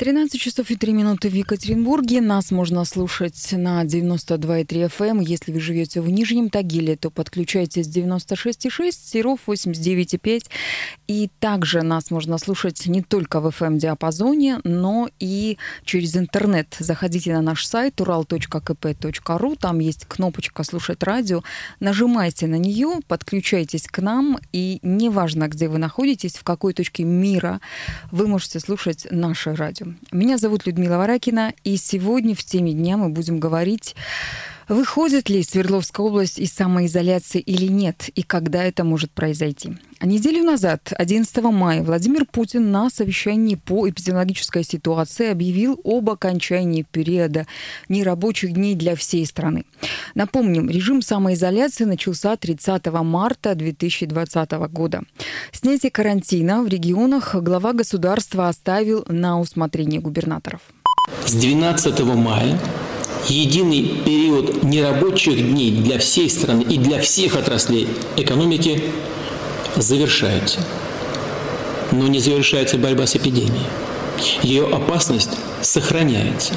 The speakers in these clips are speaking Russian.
13 часов и 3 минуты в Екатеринбурге. Нас можно слушать на 92,3 FM. Эм. Если вы живете в Нижнем Тагиле, то подключайтесь 96,6, Серов 89,5. И также нас можно слушать не только в FM-диапазоне, но и через интернет. Заходите на наш сайт ural.kp.ru. Там есть кнопочка «Слушать радио». Нажимайте на нее, подключайтесь к нам. И неважно, где вы находитесь, в какой точке мира, вы можете слушать наше радио. Меня зовут Людмила Варакина, и сегодня в теме дня мы будем говорить Выходит ли Свердловская область из самоизоляции или нет, и когда это может произойти? А неделю назад, 11 мая, Владимир Путин на совещании по эпидемиологической ситуации объявил об окончании периода нерабочих дней для всей страны. Напомним, режим самоизоляции начался 30 марта 2020 года. Снятие карантина в регионах глава государства оставил на усмотрение губернаторов. С 12 мая единый период нерабочих дней для всей страны и для всех отраслей экономики завершается. Но не завершается борьба с эпидемией. Ее опасность сохраняется.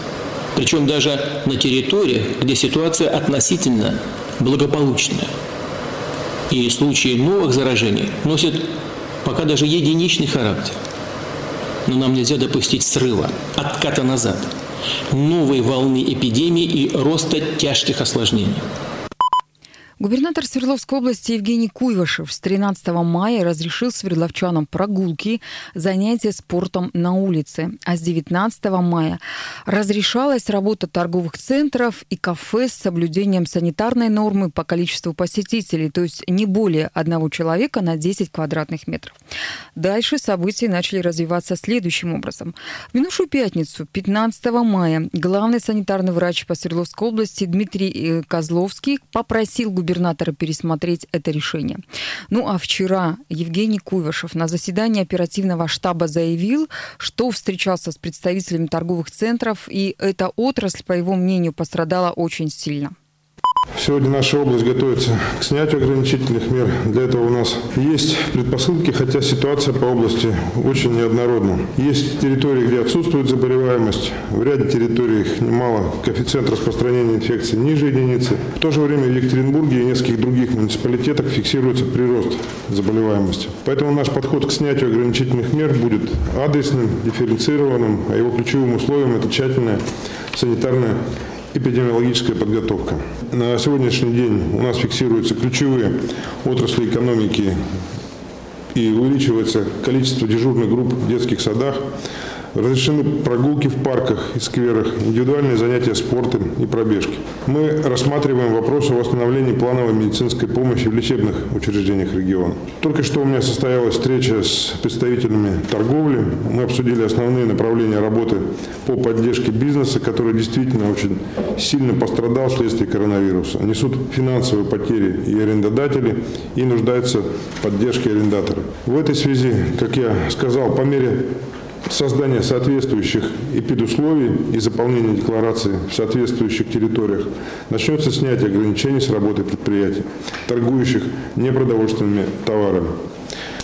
Причем даже на территориях, где ситуация относительно благополучная. И случаи новых заражений носят пока даже единичный характер. Но нам нельзя допустить срыва, отката назад – новой волны эпидемии и роста тяжких осложнений. Губернатор Свердловской области Евгений Куйвашев с 13 мая разрешил свердловчанам прогулки, занятия спортом на улице. А с 19 мая разрешалась работа торговых центров и кафе с соблюдением санитарной нормы по количеству посетителей, то есть не более одного человека на 10 квадратных метров. Дальше события начали развиваться следующим образом. В минувшую пятницу, 15 мая, главный санитарный врач по Свердловской области Дмитрий э, Козловский попросил губернатора губернатора пересмотреть это решение. Ну а вчера Евгений Куйвашев на заседании оперативного штаба заявил, что встречался с представителями торговых центров, и эта отрасль, по его мнению, пострадала очень сильно. Сегодня наша область готовится к снятию ограничительных мер. Для этого у нас есть предпосылки, хотя ситуация по области очень неоднородна. Есть территории, где отсутствует заболеваемость. В ряде территорий их немало. Коэффициент распространения инфекции ниже единицы. В то же время в Екатеринбурге и нескольких других муниципалитетах фиксируется прирост заболеваемости. Поэтому наш подход к снятию ограничительных мер будет адресным, дифференцированным, а его ключевым условием это тщательная санитарная эпидемиологическая подготовка. На сегодняшний день у нас фиксируются ключевые отрасли экономики и увеличивается количество дежурных групп в детских садах. Разрешены прогулки в парках и скверах, индивидуальные занятия спортом и пробежки. Мы рассматриваем вопрос о восстановлении плановой медицинской помощи в лечебных учреждениях региона. Только что у меня состоялась встреча с представителями торговли. Мы обсудили основные направления работы по поддержке бизнеса, который действительно очень сильно пострадал вследствие коронавируса. Несут финансовые потери и арендодатели, и нуждаются в поддержке арендаторы. В этой связи, как я сказал, по мере создание соответствующих эпидусловий и заполнение декларации в соответствующих территориях начнется снятие ограничений с работы предприятий, торгующих непродовольственными товарами.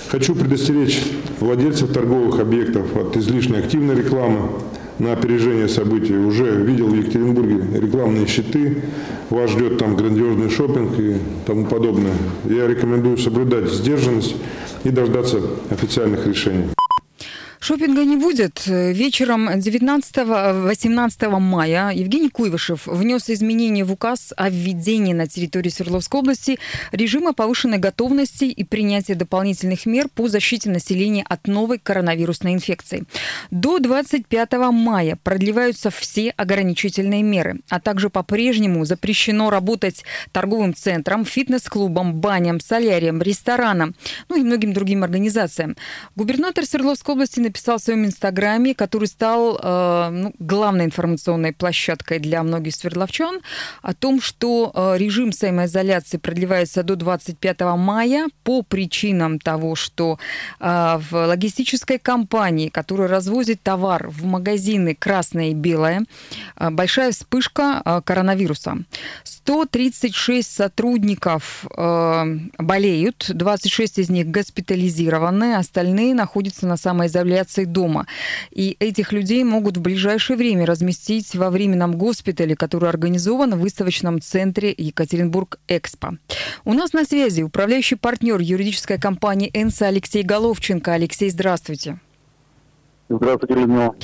Хочу предостеречь владельцев торговых объектов от излишней активной рекламы на опережение событий. Уже видел в Екатеринбурге рекламные щиты, вас ждет там грандиозный шопинг и тому подобное. Я рекомендую соблюдать сдержанность и дождаться официальных решений. Шопинга не будет. Вечером 19-18 мая Евгений Куйвышев внес изменения в указ о введении на территории Свердловской области режима повышенной готовности и принятия дополнительных мер по защите населения от новой коронавирусной инфекции. До 25 мая продлеваются все ограничительные меры, а также по-прежнему запрещено работать торговым центрам, фитнес-клубам, баням, соляриям, ресторанам, ну и многим другим организациям. Губернатор Свердловской области написал в своем инстаграме, который стал э, ну, главной информационной площадкой для многих свердловчан, о том, что э, режим самоизоляции продлевается до 25 мая по причинам того, что э, в логистической компании, которая развозит товар в магазины красное и белое, э, большая вспышка э, коронавируса. 136 сотрудников э, болеют, 26 из них госпитализированы, остальные находятся на самоизоляции изоляции дома. И этих людей могут в ближайшее время разместить во временном госпитале, который организован в выставочном центре Екатеринбург-Экспо. У нас на связи управляющий партнер юридической компании «Энса» Алексей Головченко. Алексей, здравствуйте. Здравствуйте, Людмила.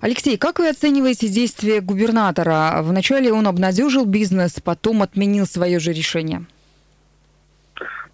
Алексей, как вы оцениваете действия губернатора? Вначале он обнадежил бизнес, потом отменил свое же решение.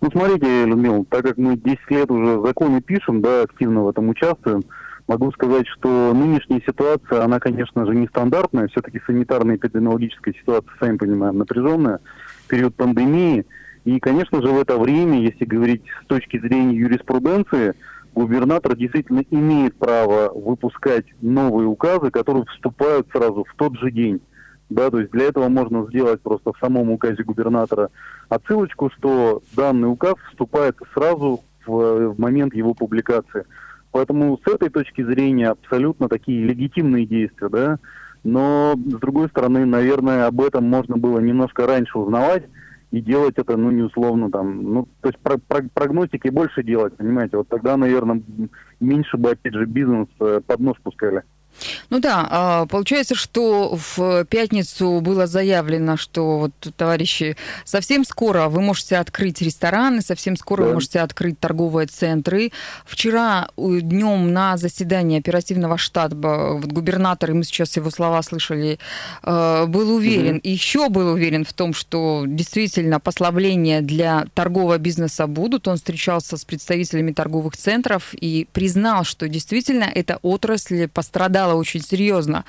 Ну, смотрите, Людмила, так как мы 10 лет уже законы пишем, да, активно в этом участвуем, могу сказать, что нынешняя ситуация, она, конечно же, нестандартная, все-таки санитарная эпидемиологическая ситуация, сами понимаем, напряженная, период пандемии. И, конечно же, в это время, если говорить с точки зрения юриспруденции, губернатор действительно имеет право выпускать новые указы, которые вступают сразу в тот же день. Да, то есть для этого можно сделать просто в самом указе губернатора отсылочку, что данный указ вступает сразу в, в момент его публикации. Поэтому с этой точки зрения абсолютно такие легитимные действия, да. Но с другой стороны, наверное, об этом можно было немножко раньше узнавать, и делать это, ну, не условно там, ну, то есть про, про, прогностики больше делать, понимаете, вот тогда, наверное, меньше бы, опять же, бизнес э, под нос пускали. Ну да, а, получается, что в пятницу было заявлено, что вот, товарищи, совсем скоро вы можете открыть рестораны, совсем скоро да. вы можете открыть торговые центры. Вчера днем на заседании оперативного штаба вот, губернатор, и мы сейчас его слова слышали, э, был уверен, угу. и еще был уверен в том, что действительно послабления для торгового бизнеса будут. Он встречался с представителями торговых центров и признал, что действительно эта отрасль пострадала пострадала очень серьезно.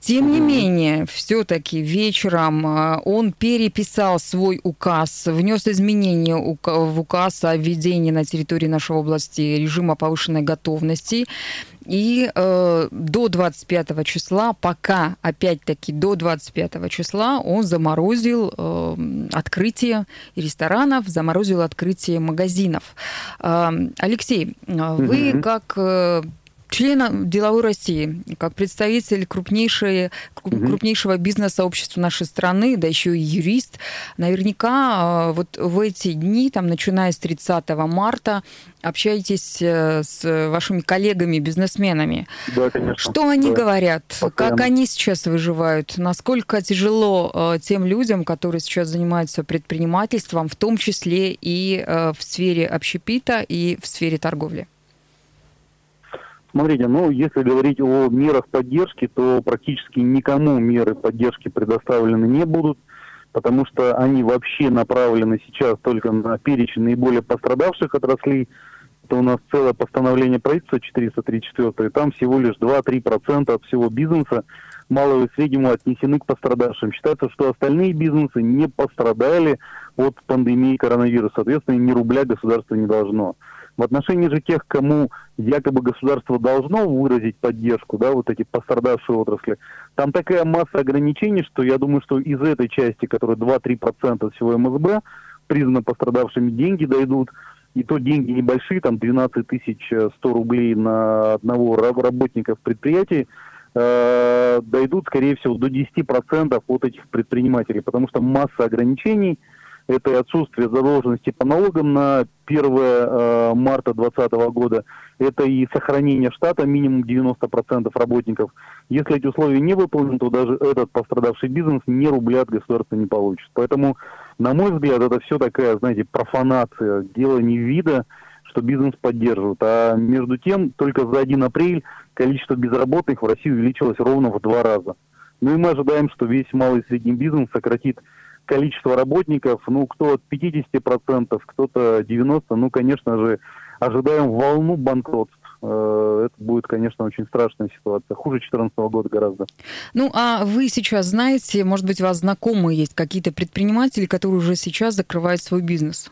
Тем не менее, все-таки вечером э, он переписал свой указ, внес изменения в указ о введении на территории нашей области режима повышенной готовности. И э, до 25 числа, пока, опять-таки, до 25 числа он заморозил э, открытие ресторанов, заморозил открытие магазинов. Э, Алексей, э, вы как э, члена деловой России, как представитель крупнейшей, крупнейшего бизнес-сообщества нашей страны, да еще и юрист, наверняка а, вот в эти дни, там, начиная с 30 марта, общаетесь э, с вашими коллегами, бизнесменами. Да, конечно. Что они да. говорят? Постоянно. Как они сейчас выживают? Насколько тяжело э, тем людям, которые сейчас занимаются предпринимательством, в том числе и э, в сфере общепита и в сфере торговли? Смотрите, ну, если говорить о мерах поддержки, то практически никому меры поддержки предоставлены не будут, потому что они вообще направлены сейчас только на перечень наиболее пострадавших отраслей. Это у нас целое постановление правительства 434, и там всего лишь 2-3% от всего бизнеса малого и среднего отнесены к пострадавшим. Считается, что остальные бизнесы не пострадали от пандемии коронавируса. Соответственно, ни рубля государство не должно. В отношении же тех, кому якобы государство должно выразить поддержку, да, вот эти пострадавшие отрасли, там такая масса ограничений, что я думаю, что из этой части, которая 2-3% всего МСБ, признаны пострадавшими, деньги дойдут, и то деньги небольшие, там 12 тысяч 100 рублей на одного работника в предприятии, э, дойдут, скорее всего, до 10% от этих предпринимателей, потому что масса ограничений – это и отсутствие задолженности по налогам на 1 э, марта 2020 года, это и сохранение штата минимум 90% работников. Если эти условия не выполнены, то даже этот пострадавший бизнес ни рубля от государства не получит. Поэтому, на мой взгляд, это все такая, знаете, профанация, делание вида, что бизнес поддерживает. А между тем, только за 1 апрель количество безработных в России увеличилось ровно в два раза. Ну и мы ожидаем, что весь малый и средний бизнес сократит количество работников, ну, кто от 50%, кто-то 90%, ну, конечно же, ожидаем волну банкротств э, это будет, конечно, очень страшная ситуация. Хуже 2014 года гораздо. Ну, а вы сейчас знаете, может быть, у вас знакомые есть какие-то предприниматели, которые уже сейчас закрывают свой бизнес?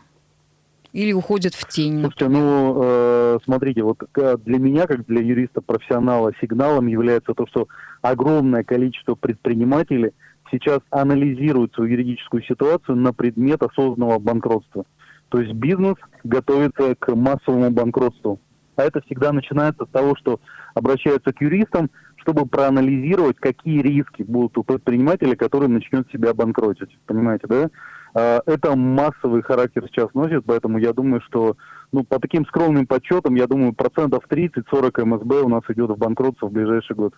Или уходят в тень? Слушайте, ну, э, смотрите, вот для меня, как для юриста-профессионала, сигналом является то, что огромное количество предпринимателей – сейчас анализирует свою юридическую ситуацию на предмет осознанного банкротства. То есть бизнес готовится к массовому банкротству. А это всегда начинается с того, что обращаются к юристам, чтобы проанализировать, какие риски будут у предпринимателя, который начнет себя банкротить. Понимаете, да? Э, это массовый характер сейчас носит, поэтому я думаю, что ну, по таким скромным подсчетам, я думаю, процентов 30-40 МСБ у нас идет в банкротство в ближайший год.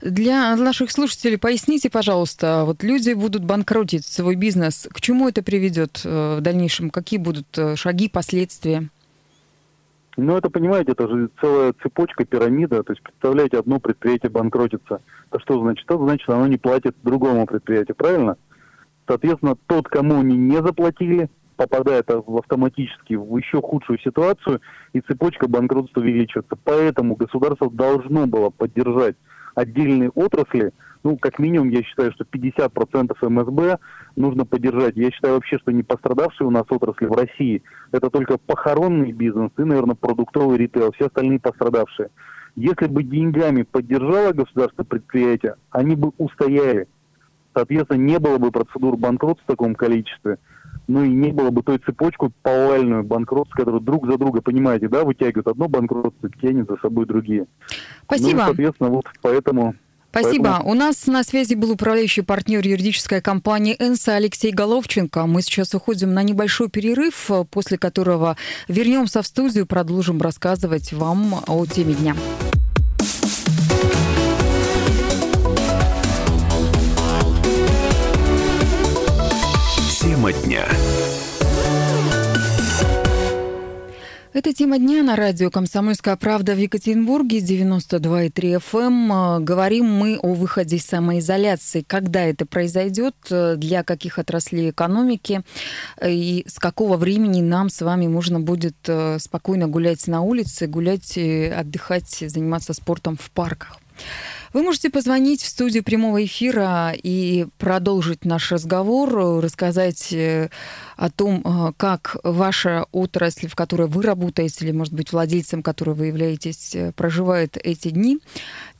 Для наших слушателей поясните, пожалуйста, вот люди будут банкротить свой бизнес. К чему это приведет э, в дальнейшем? Какие будут э, шаги, последствия? Ну, это, понимаете, это же целая цепочка, пирамида. То есть, представляете, одно предприятие банкротится. Это что значит? Это значит, оно не платит другому предприятию, правильно? Соответственно, тот, кому они не заплатили, попадает автоматически в еще худшую ситуацию, и цепочка банкротства увеличивается. Поэтому государство должно было поддержать отдельные отрасли, ну, как минимум, я считаю, что 50% МСБ нужно поддержать. Я считаю вообще, что не пострадавшие у нас отрасли в России, это только похоронный бизнес и, наверное, продуктовый ритейл, все остальные пострадавшие. Если бы деньгами поддержало государство предприятия, они бы устояли. Соответственно, не было бы процедур банкротства в таком количестве ну и не было бы той цепочку повальную банкротства, которая друг за друга, понимаете, да, вытягивает одно банкротство, тянет за собой другие. Спасибо. Ну, соответственно, вот поэтому... Спасибо. Поэтому... У нас на связи был управляющий партнер юридической компании «Энса» Алексей Головченко. Мы сейчас уходим на небольшой перерыв, после которого вернемся в студию, продолжим рассказывать вам о теме дня. Это тема дня на радио «Комсомольская правда» в Екатеринбурге, 92,3 FM. Эм. Говорим мы о выходе из самоизоляции. Когда это произойдет, для каких отраслей экономики и с какого времени нам с вами можно будет э, спокойно гулять на улице, гулять, отдыхать, заниматься спортом в парках. Вы можете позвонить в студию прямого эфира и продолжить наш разговор, рассказать э, о том, э, как ваша отрасль, в которой вы работаете, или, может быть, владельцем, которой вы являетесь, э, проживает эти дни.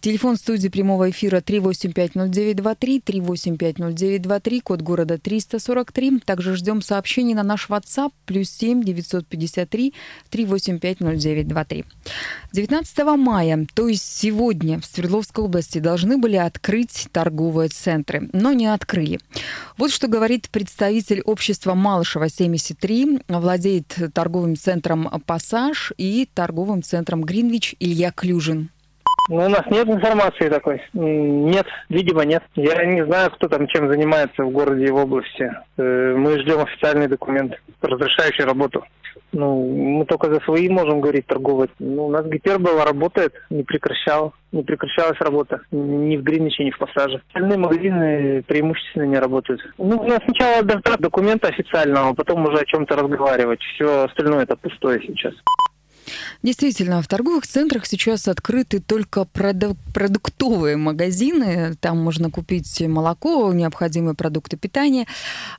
Телефон студии прямого эфира 3850923, 3850923, код города 343. Также ждем сообщений на наш WhatsApp, плюс 7 953 3850923. 19 мая, то есть сегодня, в Свердловской области должны были открыть торговые центры, но не открыли. Вот что говорит представитель общества Малышева 73, владеет торговым центром «Пассаж» и торговым центром «Гринвич» Илья Клюжин. Ну, у нас нет информации такой. Нет, видимо, нет. Я не знаю, кто там чем занимается в городе и в области. Э, мы ждем официальный документ, разрешающий работу. Ну, мы только за свои можем говорить, торговать. Ну, у нас Гипербола работает, не прекращал, не прекращалась работа. Ни в Гринвиче, ни в Пассаже. Остальные магазины преимущественно не работают. Ну, у нас сначала документа официального, а потом уже о чем-то разговаривать. Все остальное это пустое сейчас. Действительно, в торговых центрах сейчас открыты только продуктовые магазины. Там можно купить молоко, необходимые продукты питания.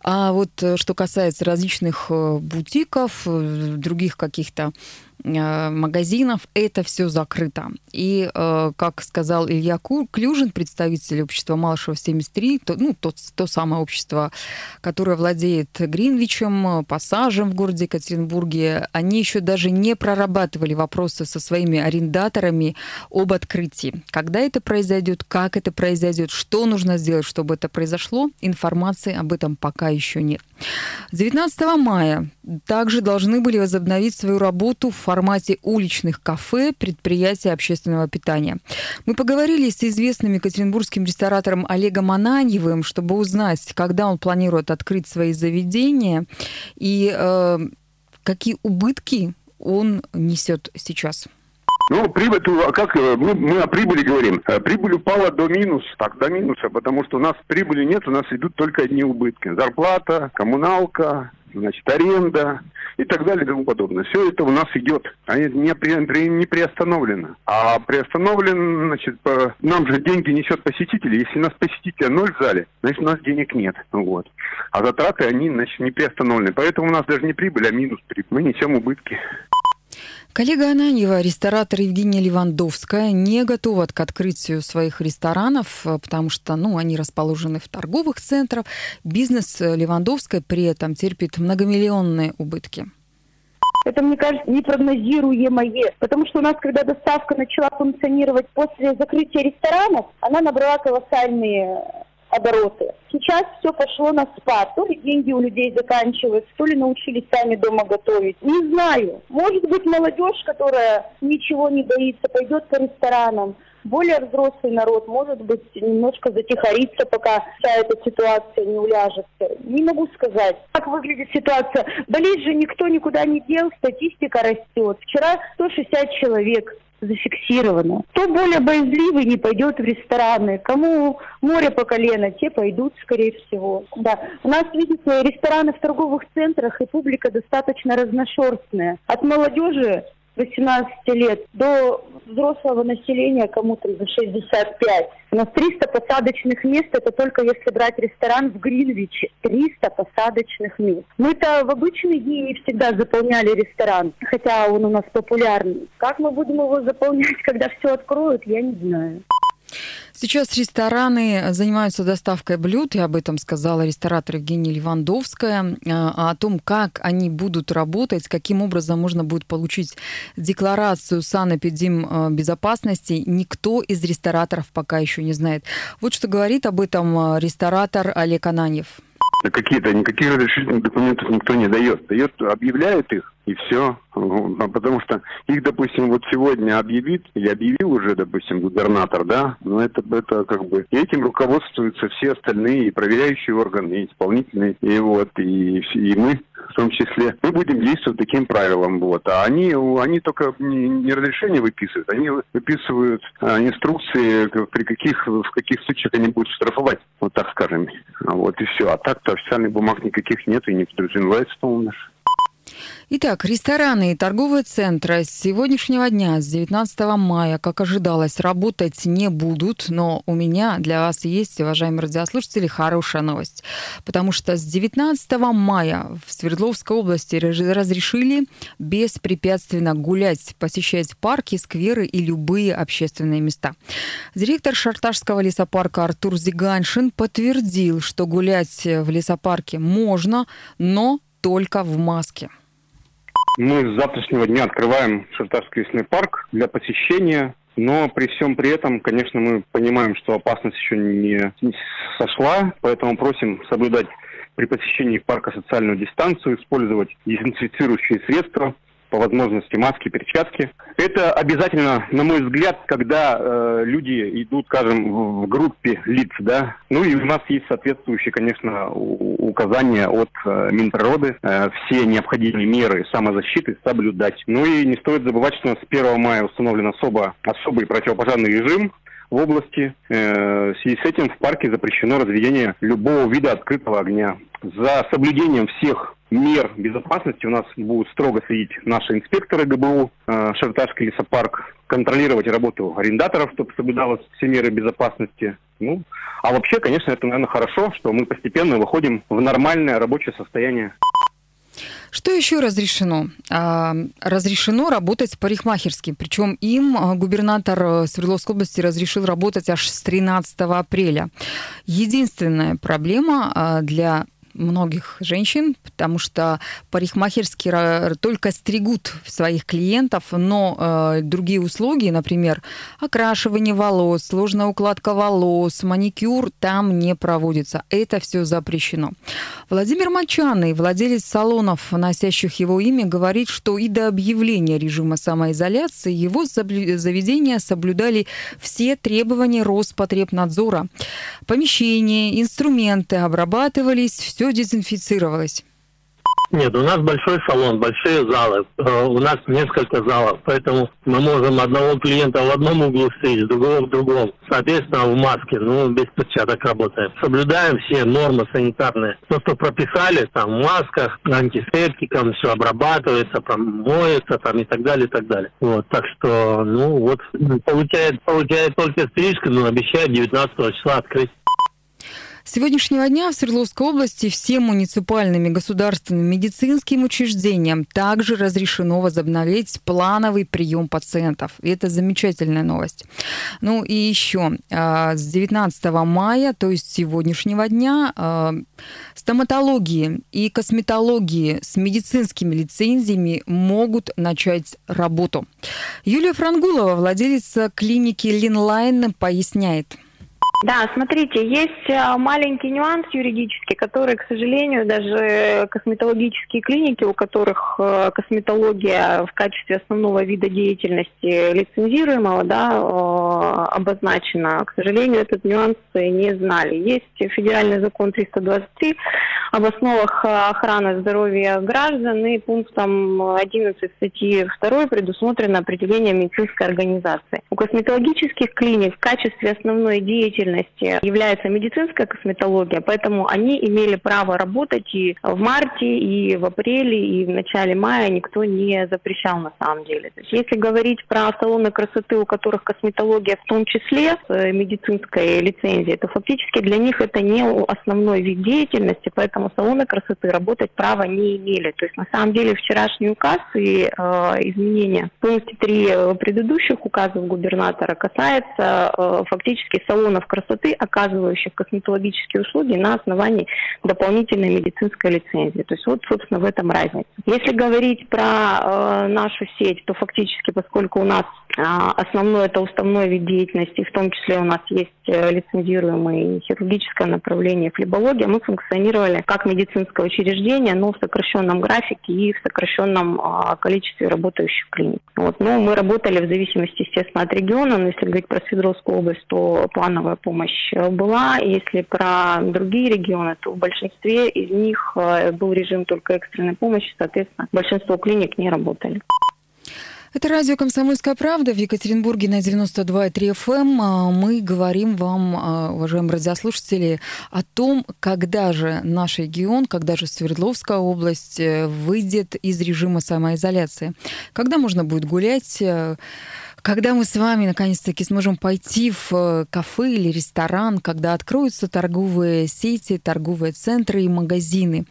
А вот э, что касается различных э, бутиков, э, других каких-то магазинов, это все закрыто. И, э, как сказал Илья Клюжин, представитель общества Малышева 73, то, ну, то, то самое общество, которое владеет Гринвичем, пассажем в городе Екатеринбурге, они еще даже не прорабатывали вопросы со своими арендаторами об открытии. Когда это произойдет, как это произойдет, что нужно сделать, чтобы это произошло, информации об этом пока еще нет. 19 мая также должны были возобновить свою работу в формате уличных кафе предприятия общественного питания. Мы поговорили с известным екатеринбургским ресторатором Олегом Ананьевым, чтобы узнать, когда он планирует открыть свои заведения и э, какие убытки он несет сейчас. Ну, прибыль, а как э, мы, мы о прибыли говорим? Э, прибыль упала до минуса, так, до минуса, потому что у нас прибыли нет, у нас идут только одни убытки. Зарплата, коммуналка, значит, аренда и так далее и тому подобное. Все это у нас идет, а не, при, не приостановлено. А приостановлен, значит, по, нам же деньги несет посетители. Если у нас посетителя ноль в зале, значит, у нас денег нет. Вот. А затраты, они, значит, не приостановлены. Поэтому у нас даже не прибыль, а минус прибыль. Мы несем убытки. Коллега Ананьева, ресторатор Евгения Левандовская, не готова к открытию своих ресторанов, э, потому что ну, они расположены в торговых центрах. Бизнес э, Левандовской при этом терпит многомиллионные убытки. Это, мне кажется, непрогнозируемое. Потому что у нас, когда доставка начала функционировать после закрытия ресторанов, она набрала колоссальные обороты. Сейчас все пошло на спад. То ли деньги у людей заканчиваются, то ли научились сами дома готовить. Не знаю. Может быть, молодежь, которая ничего не боится, пойдет по ресторанам. Более взрослый народ, может быть, немножко затихарится, пока вся эта ситуация не уляжется. Не могу сказать, как выглядит ситуация. Болеть же никто никуда не дел, статистика растет. Вчера 160 человек зафиксировано. Кто более боязливый, не пойдет в рестораны. Кому море по колено, те пойдут, скорее всего. Да. У нас, видите, рестораны в торговых центрах и публика достаточно разношерстная. От молодежи 18 лет до взрослого населения кому-то за 65. У нас 300 посадочных мест, это только если брать ресторан в Гринвиче. 300 посадочных мест. Мы-то в обычные дни не всегда заполняли ресторан, хотя он у нас популярный. Как мы будем его заполнять, когда все откроют, я не знаю. Сейчас рестораны занимаются доставкой блюд, и об этом сказала ресторатор Евгения Левандовская, а о том, как они будут работать, каким образом можно будет получить декларацию санэпидем безопасности, никто из рестораторов пока еще не знает. Вот что говорит об этом ресторатор Олег Ананьев. Какие-то, никаких разрешительных документов никто не дает. Дает, объявляет их, и все. А потому что их, допустим, вот сегодня объявит, или объявил уже, допустим, губернатор, да, но это, это как бы... Этим руководствуются все остальные, проверяющие органы, и исполнительные, и вот, и, и мы в том числе, мы будем действовать таким правилам. Вот. А они, они только не, не разрешение выписывают, они выписывают а, инструкции, при каких, в каких случаях они будут штрафовать, вот так скажем. Вот и все. А так-то официальных бумаг никаких нет и не подразумевается, по-моему, Итак, рестораны и торговые центры с сегодняшнего дня, с 19 мая, как ожидалось, работать не будут, но у меня для вас есть, уважаемые радиослушатели, хорошая новость. Потому что с 19 мая в Свердловской области разрешили беспрепятственно гулять, посещать парки, скверы и любые общественные места. Директор Шарташского лесопарка Артур Зиганшин подтвердил, что гулять в лесопарке можно, но только в маске. Мы с завтрашнего дня открываем Шартарский лесной парк для посещения но при всем при этом, конечно, мы понимаем, что опасность еще не сошла, поэтому просим соблюдать при посещении парка социальную дистанцию, использовать дезинфицирующие средства, по возможности маски, перчатки. Это обязательно, на мой взгляд, когда э, люди идут, скажем, в группе лиц, да. Ну и у нас есть соответствующие, конечно, указания от э, Минприроды, э, все необходимые меры самозащиты соблюдать. Ну и не стоит забывать, что у нас с 1 мая установлен особо, особый противопожарный режим, в области. Э, в связи с этим в парке запрещено разведение любого вида открытого огня. За соблюдением всех мер безопасности у нас будут строго следить наши инспекторы ГБУ, э, Шарташский лесопарк, контролировать работу арендаторов, чтобы соблюдалось все меры безопасности. Ну, а вообще, конечно, это, наверное, хорошо, что мы постепенно выходим в нормальное рабочее состояние. Что еще разрешено? А, разрешено работать парикмахерски. Причем им а, губернатор э, Свердловской области разрешил работать аж с 13 апреля. Единственная проблема а, для многих женщин, потому что парикмахерские только стригут своих клиентов, но э, другие услуги, например, окрашивание волос, сложная укладка волос, маникюр там не проводится. Это все запрещено. Владимир Мачаный, владелец салонов, носящих его имя, говорит, что и до объявления режима самоизоляции его заведения соблюдали все требования Роспотребнадзора. Помещения, инструменты обрабатывались, все все дезинфицировалось? Нет, у нас большой салон, большие залы. Э, у нас несколько залов, поэтому мы можем одного клиента в одном углу встретить, другого в другом. Соответственно, в маске, ну, без перчаток работаем. Соблюдаем все нормы санитарные. То, что прописали, там, в масках, антисептиком, все обрабатывается, промоется, там, и так далее, и так далее. Вот, так что, ну, вот, получает, получает только стрижка, но обещает 19 числа открыть. С сегодняшнего дня в Свердловской области всем муниципальным и государственным медицинским учреждениям также разрешено возобновить плановый прием пациентов. И это замечательная новость. Ну и еще а, с 19 мая, то есть сегодняшнего дня, а, стоматологии и косметологии с медицинскими лицензиями могут начать работу. Юлия Франгулова, владелица клиники Линлайн, поясняет – Да, смотрите, есть э, маленький нюанс юридический, который, к сожалению, даже косметологические клиники, у которых э, косметология в качестве основного вида деятельности лицензируемого, да, э, обозначена, к сожалению, этот нюанс не знали. Есть федеральный закон 323 об основах охраны здоровья граждан и пунктом 11 статьи 2 предусмотрено определение медицинской организации. У косметологических клиник в качестве основной деятельности деятельности является медицинская косметология, поэтому они имели право работать и в марте, и в апреле, и в начале мая никто не запрещал на самом деле. То есть, если говорить про салоны красоты, у которых косметология в том числе с э, медицинской лицензией, то фактически для них это не основной вид деятельности, поэтому салоны красоты работать права не имели. То есть на самом деле вчерашний указ и э, изменения в пункте 3 э, предыдущих указов губернатора касается э, фактически салонов красоты красоты, оказывающих косметологические услуги на основании дополнительной медицинской лицензии. То есть вот, собственно, в этом разница. Если говорить про э, нашу сеть, то фактически, поскольку у нас э, основной это уставной вид деятельности, в том числе у нас есть лицензируемое хирургическое направление флебология, мы функционировали как медицинское учреждение, но в сокращенном графике и в сокращенном э, количестве работающих клиник. Вот. Но мы работали в зависимости, естественно, от региона, но если говорить про Свердловскую область, то плановая помощь была. Если про другие регионы, то в большинстве из них э, был режим только экстренной помощи, соответственно, большинство клиник не работали. Это радио «Комсомольская правда» в Екатеринбурге на 92,3 FM. Эм. А, мы говорим вам, а, уважаемые радиослушатели, о том, когда же наш регион, когда же Свердловская область э, выйдет из режима самоизоляции. Когда можно будет гулять, э, когда мы с вами наконец-таки сможем пойти в э, кафе или ресторан, когда откроются торговые сети, торговые центры и магазины.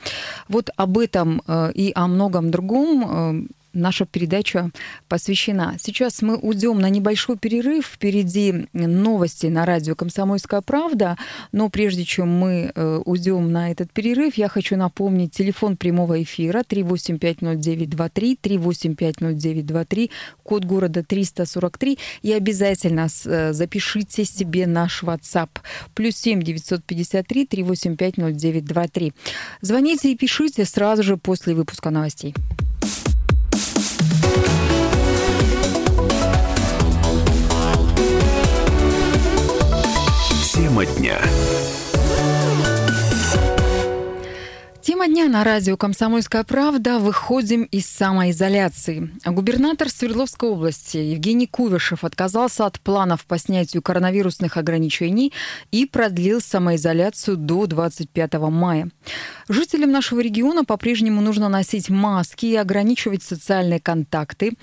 Вот об этом и о многом другом наша передача посвящена. Сейчас мы уйдем на небольшой перерыв. Впереди новости на радио «Комсомольская правда». Но прежде чем мы э, уйдем на этот перерыв, я хочу напомнить телефон прямого эфира 3850923, 3850923, код города 343. И обязательно э, запишите себе наш WhatsApp. Плюс 7 953 3850923. Звоните и пишите сразу же после выпуска новостей. Тема дня. Дня на радио «Комсомольская правда». Выходим из самоизоляции. Губернатор Свердловской области Евгений Кувышев отказался от планов по снятию коронавирусных ограничений и продлил самоизоляцию до 25 мая. Жителям нашего региона по-прежнему нужно носить маски и ограничивать социальные контакты.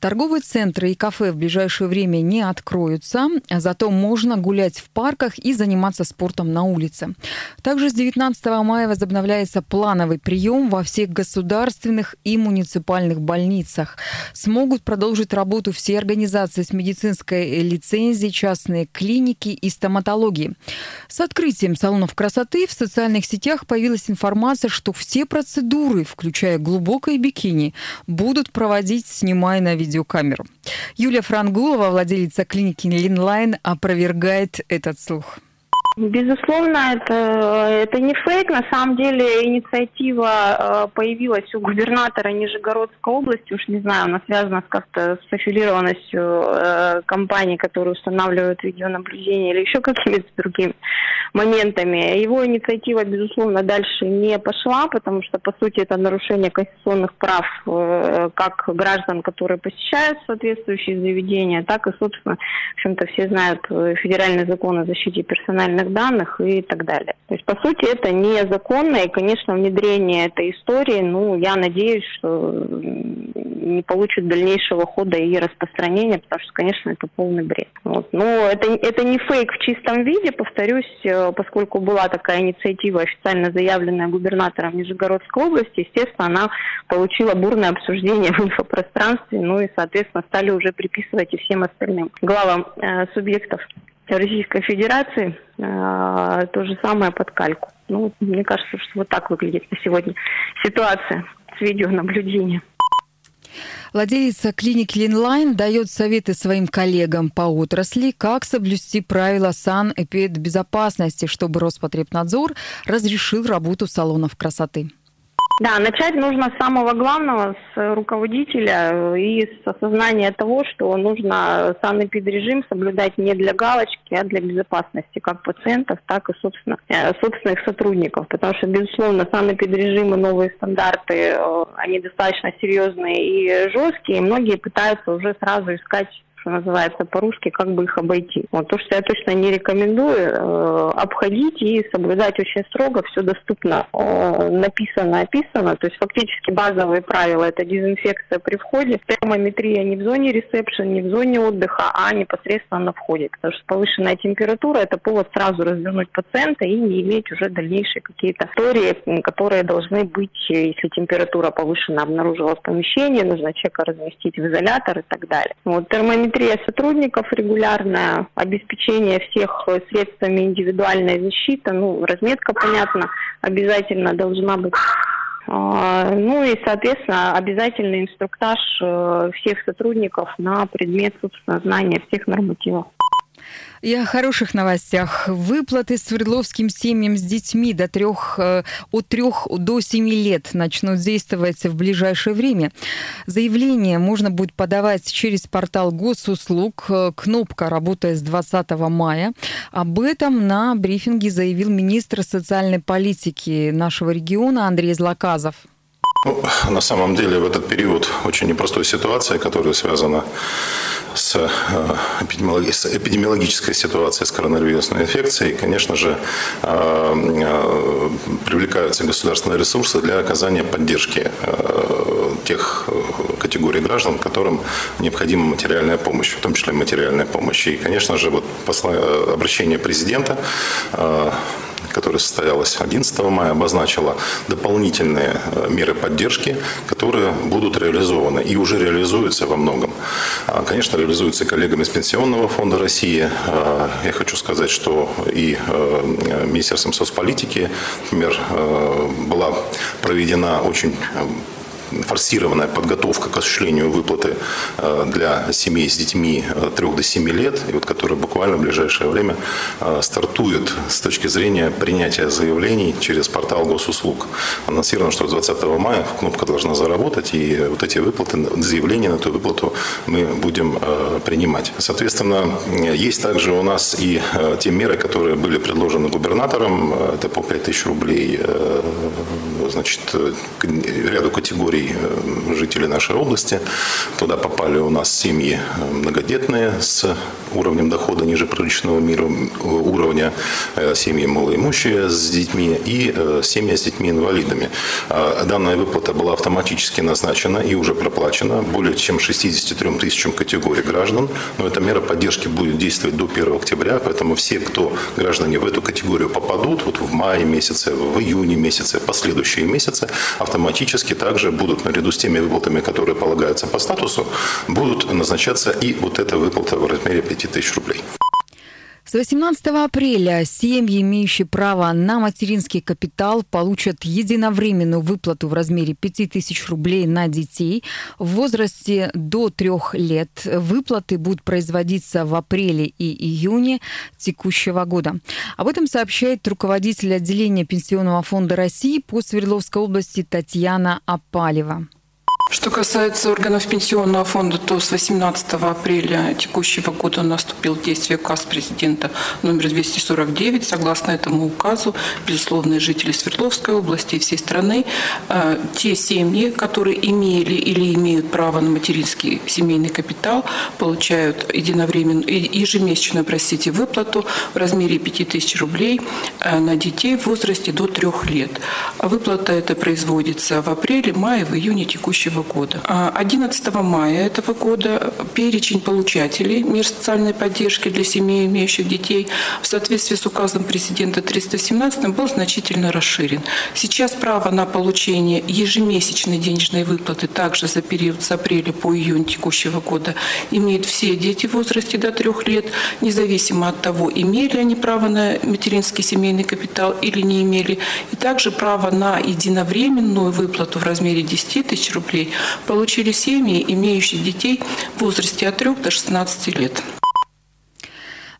Торговые центры и кафе в ближайшее время не откроются, зато можно гулять в парках и заниматься спортом на улице. Также с 19 мая возобновляется плановый прием во всех государственных и муниципальных больницах. Смогут продолжить работу все организации с медицинской лицензией, частные клиники и стоматологии. С открытием салонов красоты в социальных сетях появилась информация, что все процедуры, включая глубокое бикини, будут проводить, снимая на видеокамеру. Юлия Франгулова, владелица клиники Линлайн, опровергает этот слух. Безусловно, это, это не фейк. На самом деле инициатива э, появилась у губернатора Нижегородской области. Уж не знаю, она связана как-то с аффилированностью э, компаний, которые устанавливают видеонаблюдение или еще какими-то другими моментами. Его инициатива, безусловно, дальше не пошла, потому что, по сути, это нарушение конституционных прав э, как граждан, которые посещают соответствующие заведения, так и, собственно, в общем-то, все знают федеральный закон о защите персональных персональных данных и так далее. То есть, по сути, это незаконно, и, конечно, внедрение этой истории, ну, я надеюсь, что не получит дальнейшего хода и распространения, потому что, конечно, это полный бред. Вот. Но это, это не фейк в чистом виде, повторюсь, э, поскольку была такая инициатива, официально заявленная губернатором Нижегородской области, естественно, она получила бурное обсуждение в инфопространстве, ну и, соответственно, стали уже приписывать и всем остальным главам э, субъектов Российской Федерации э, то же самое под кальку. Ну, мне кажется, что вот так выглядит на сегодня ситуация с видеонаблюдением. Владелица клиники Линлайн дает советы своим коллегам по отрасли, как соблюсти правила санэпидбезопасности, чтобы Роспотребнадзор разрешил работу салонов красоты. Да, начать нужно с самого главного, с руководителя и с осознания того, что нужно санэпидрежим соблюдать не для галочки, а для безопасности как пациентов, так и собственно, э, собственных сотрудников. Потому что, безусловно, санэпидрежим и новые стандарты, э, они достаточно серьезные и жесткие, и многие пытаются уже сразу искать что называется по-русски, как бы их обойти. Вот то, что я точно не рекомендую, э, обходить и соблюдать очень строго, все доступно, э, написано, описано. То есть фактически базовые правила – это дезинфекция при входе, термометрия не в зоне ресепшн, не в зоне отдыха, а непосредственно на входе. Потому что повышенная температура – это повод сразу развернуть пациента и не иметь уже дальнейшие какие-то истории, которые должны быть, если температура повышена, обнаружилась в помещении, нужно человека разместить в изолятор и так далее. Вот термометрия Термометрия сотрудников регулярная, обеспечение всех средствами индивидуальной защиты, ну, разметка, понятно, обязательно должна быть. А, ну и, соответственно, обязательный инструктаж э, всех сотрудников на предмет, собственно, знания всех нормативов. И о хороших новостях. Выплаты Свердловским семьям с детьми до трех, э, от трех до семи лет начнут действовать в ближайшее время. Заявление можно будет подавать через портал госуслуг. Кнопка работает с 20 мая. Об этом на брифинге заявил министр социальной политики нашего региона Андрей Злаказов. Ну, на самом деле в этот период очень непростой ситуация, которая связана с, э, эпидемиологической ситуацией, с коронавирусной инфекцией, конечно же, э, э, привлекаются государственные ресурсы для оказания поддержки тех категорий граждан, которым необходима материальная помощь, в том числе материальная помощь. И, конечно же, вот обращение президента которая состоялась 11 мая, обозначила дополнительные э, меры поддержки, которые будут реализованы и уже реализуются во многом. А, конечно, реализуются коллегами из Пенсионного фонда России. А, я хочу сказать, что и э, Министерством соцполитики, например, э, была проведена очень форсированная подготовка к осуществлению выплаты э, для семей с детьми от 3 до 7 лет, и вот которая буквально в ближайшее время э, стартует с точки зрения принятия заявлений через портал госуслуг. Анонсировано, что 20 мая кнопка должна заработать, и вот эти выплаты, заявления на эту выплату мы будем э, принимать. Соответственно, есть также у нас и те меры, которые были предложены губернатором, это по 5000 рублей значит, ряду категорий жителей, э, жителей нашей области. Туда попали у нас семьи э, многодетные с уровнем дохода ниже приличного мира, э, уровня, семьи малоимущие с детьми и семьи с детьми-инвалидами. А данная выплата была автоматически назначена и уже проплачена более чем 63 тысячам категорий граждан. Но эта мера поддержки будет действовать до 1 октября, поэтому все, кто граждане в эту категорию попадут, вот в мае месяце, в июне месяце, последующие месяцы, автоматически также будут будут наряду с теми выплатами, которые полагаются по статусу, будут назначаться и вот эта выплата в размере 5000 рублей. С 18 апреля семьи, имеющие право на материнский капитал, получат единовременную выплату в размере 5000 рублей на детей в возрасте до трех лет. Выплаты будут производиться в апреле и июне текущего года. Об этом сообщает руководитель отделения Пенсионного фонда России по Свердловской области Татьяна Апалева. Что касается органов пенсионного фонда, то с 18 апреля текущего года наступил действие указ президента номер 249. Согласно этому указу, безусловно, жители Свердловской области и всей страны, э, те семьи, которые имели или имеют право на материнский семейный капитал, получают единовременную, ежемесячную, простите, выплату в размере 5000 рублей э, на детей в возрасте до 3 лет. Выплата эта производится в апреле, мае, в июне текущего года. 11 а мая этого года перечень получателей мер социальной поддержки для семей, имеющих детей, в соответствии с указом президента 317 был значительно расширен. Сейчас право на получение ежемесячной денежной выплаты также за период с апреля по июнь текущего года имеют все дети в возрасте до трех лет, независимо от того, имели они право на материнский семейный капитал или не имели, и также право на единовременную выплату в размере 10 тысяч рублей получили семьи, имеющие детей в возрасте от 3 до 16 лет.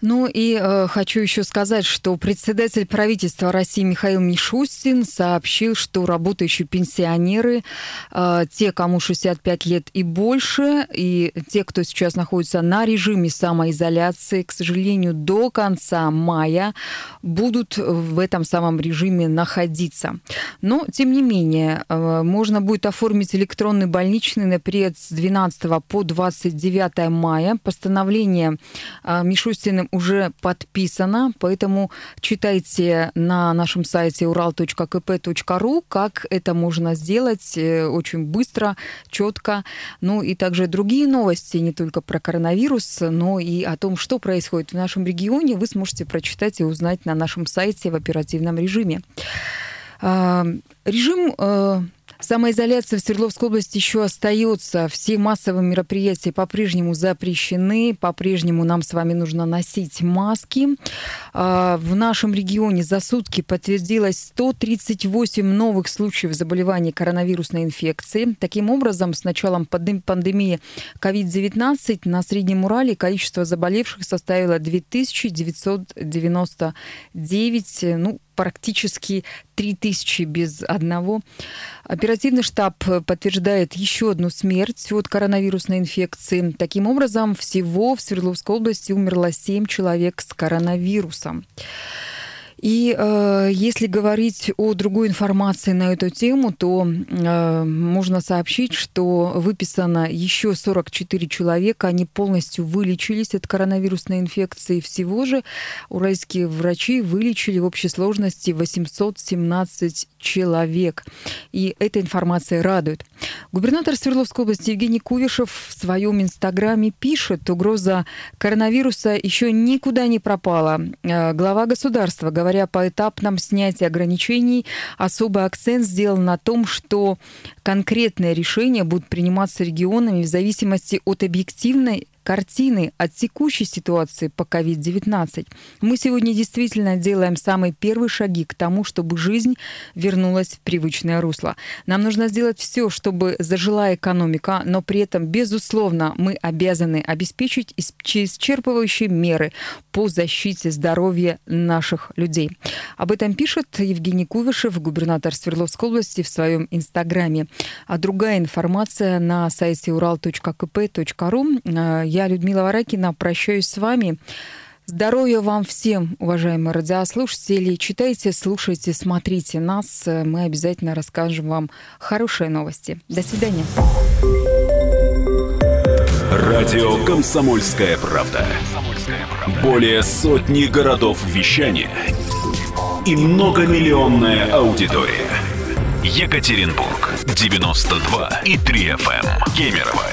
Ну и э, хочу еще сказать, что председатель правительства России Михаил Мишустин сообщил, что работающие пенсионеры, э, те, кому 65 лет и больше, и те, кто сейчас находится на режиме самоизоляции, к сожалению, до конца мая будут в этом самом режиме находиться. Но, тем не менее, э, можно будет оформить электронный больничный на период с 12 по 29 мая. Постановление э, Мишустиным уже подписано, поэтому читайте на нашем сайте ural.kp.ru, как это можно сделать э, очень быстро, четко. Ну и также другие новости, не только про коронавирус, но и о том, что происходит в нашем регионе, вы сможете прочитать и узнать на нашем сайте в оперативном режиме. А, режим э, Самоизоляция в Свердловской области еще остается. Все массовые мероприятия по-прежнему запрещены. По-прежнему нам с вами нужно носить маски. А, в нашем регионе за сутки подтвердилось 138 новых случаев заболевания коронавирусной инфекцией. Таким образом, с началом пандемии COVID-19 на Среднем Урале количество заболевших составило 2999. Ну, практически 3000 без одного. Оперативный штаб подтверждает еще одну смерть от коронавирусной инфекции. Таким образом, всего в Свердловской области умерло 7 человек с коронавирусом. И э, если говорить о другой информации на эту тему, то э, можно сообщить, что выписано еще 44 человека, они полностью вылечились от коронавирусной инфекции. Всего же уральские врачи вылечили в общей сложности 817 человек. И эта информация радует. Губернатор Свердловской области Евгений Кувишев в своем инстаграме пишет, угроза коронавируса еще никуда не пропала. Э, глава государства говорит, говоря поэтапном снятии ограничений, особый акцент сделан на том, что конкретные решения будут приниматься регионами в зависимости от объективной картины от текущей ситуации по COVID-19. Мы сегодня действительно делаем самые первые шаги к тому, чтобы жизнь вернулась в привычное русло. Нам нужно сделать все, чтобы зажила экономика, но при этом, безусловно, мы обязаны обеспечить исчерпывающие меры по защите здоровья наших людей. Об этом пишет Евгений Кувышев, губернатор Свердловской области, в своем инстаграме. А другая информация на сайте ural.kp.ru я, Людмила Варакина, прощаюсь с вами. Здоровья вам всем, уважаемые радиослушатели. Читайте, слушайте, смотрите нас. Мы обязательно расскажем вам хорошие новости. До свидания. Радио «Комсомольская правда». Более сотни городов вещания и многомиллионная аудитория. Екатеринбург 92 и 3 FM. Эм. Кемерово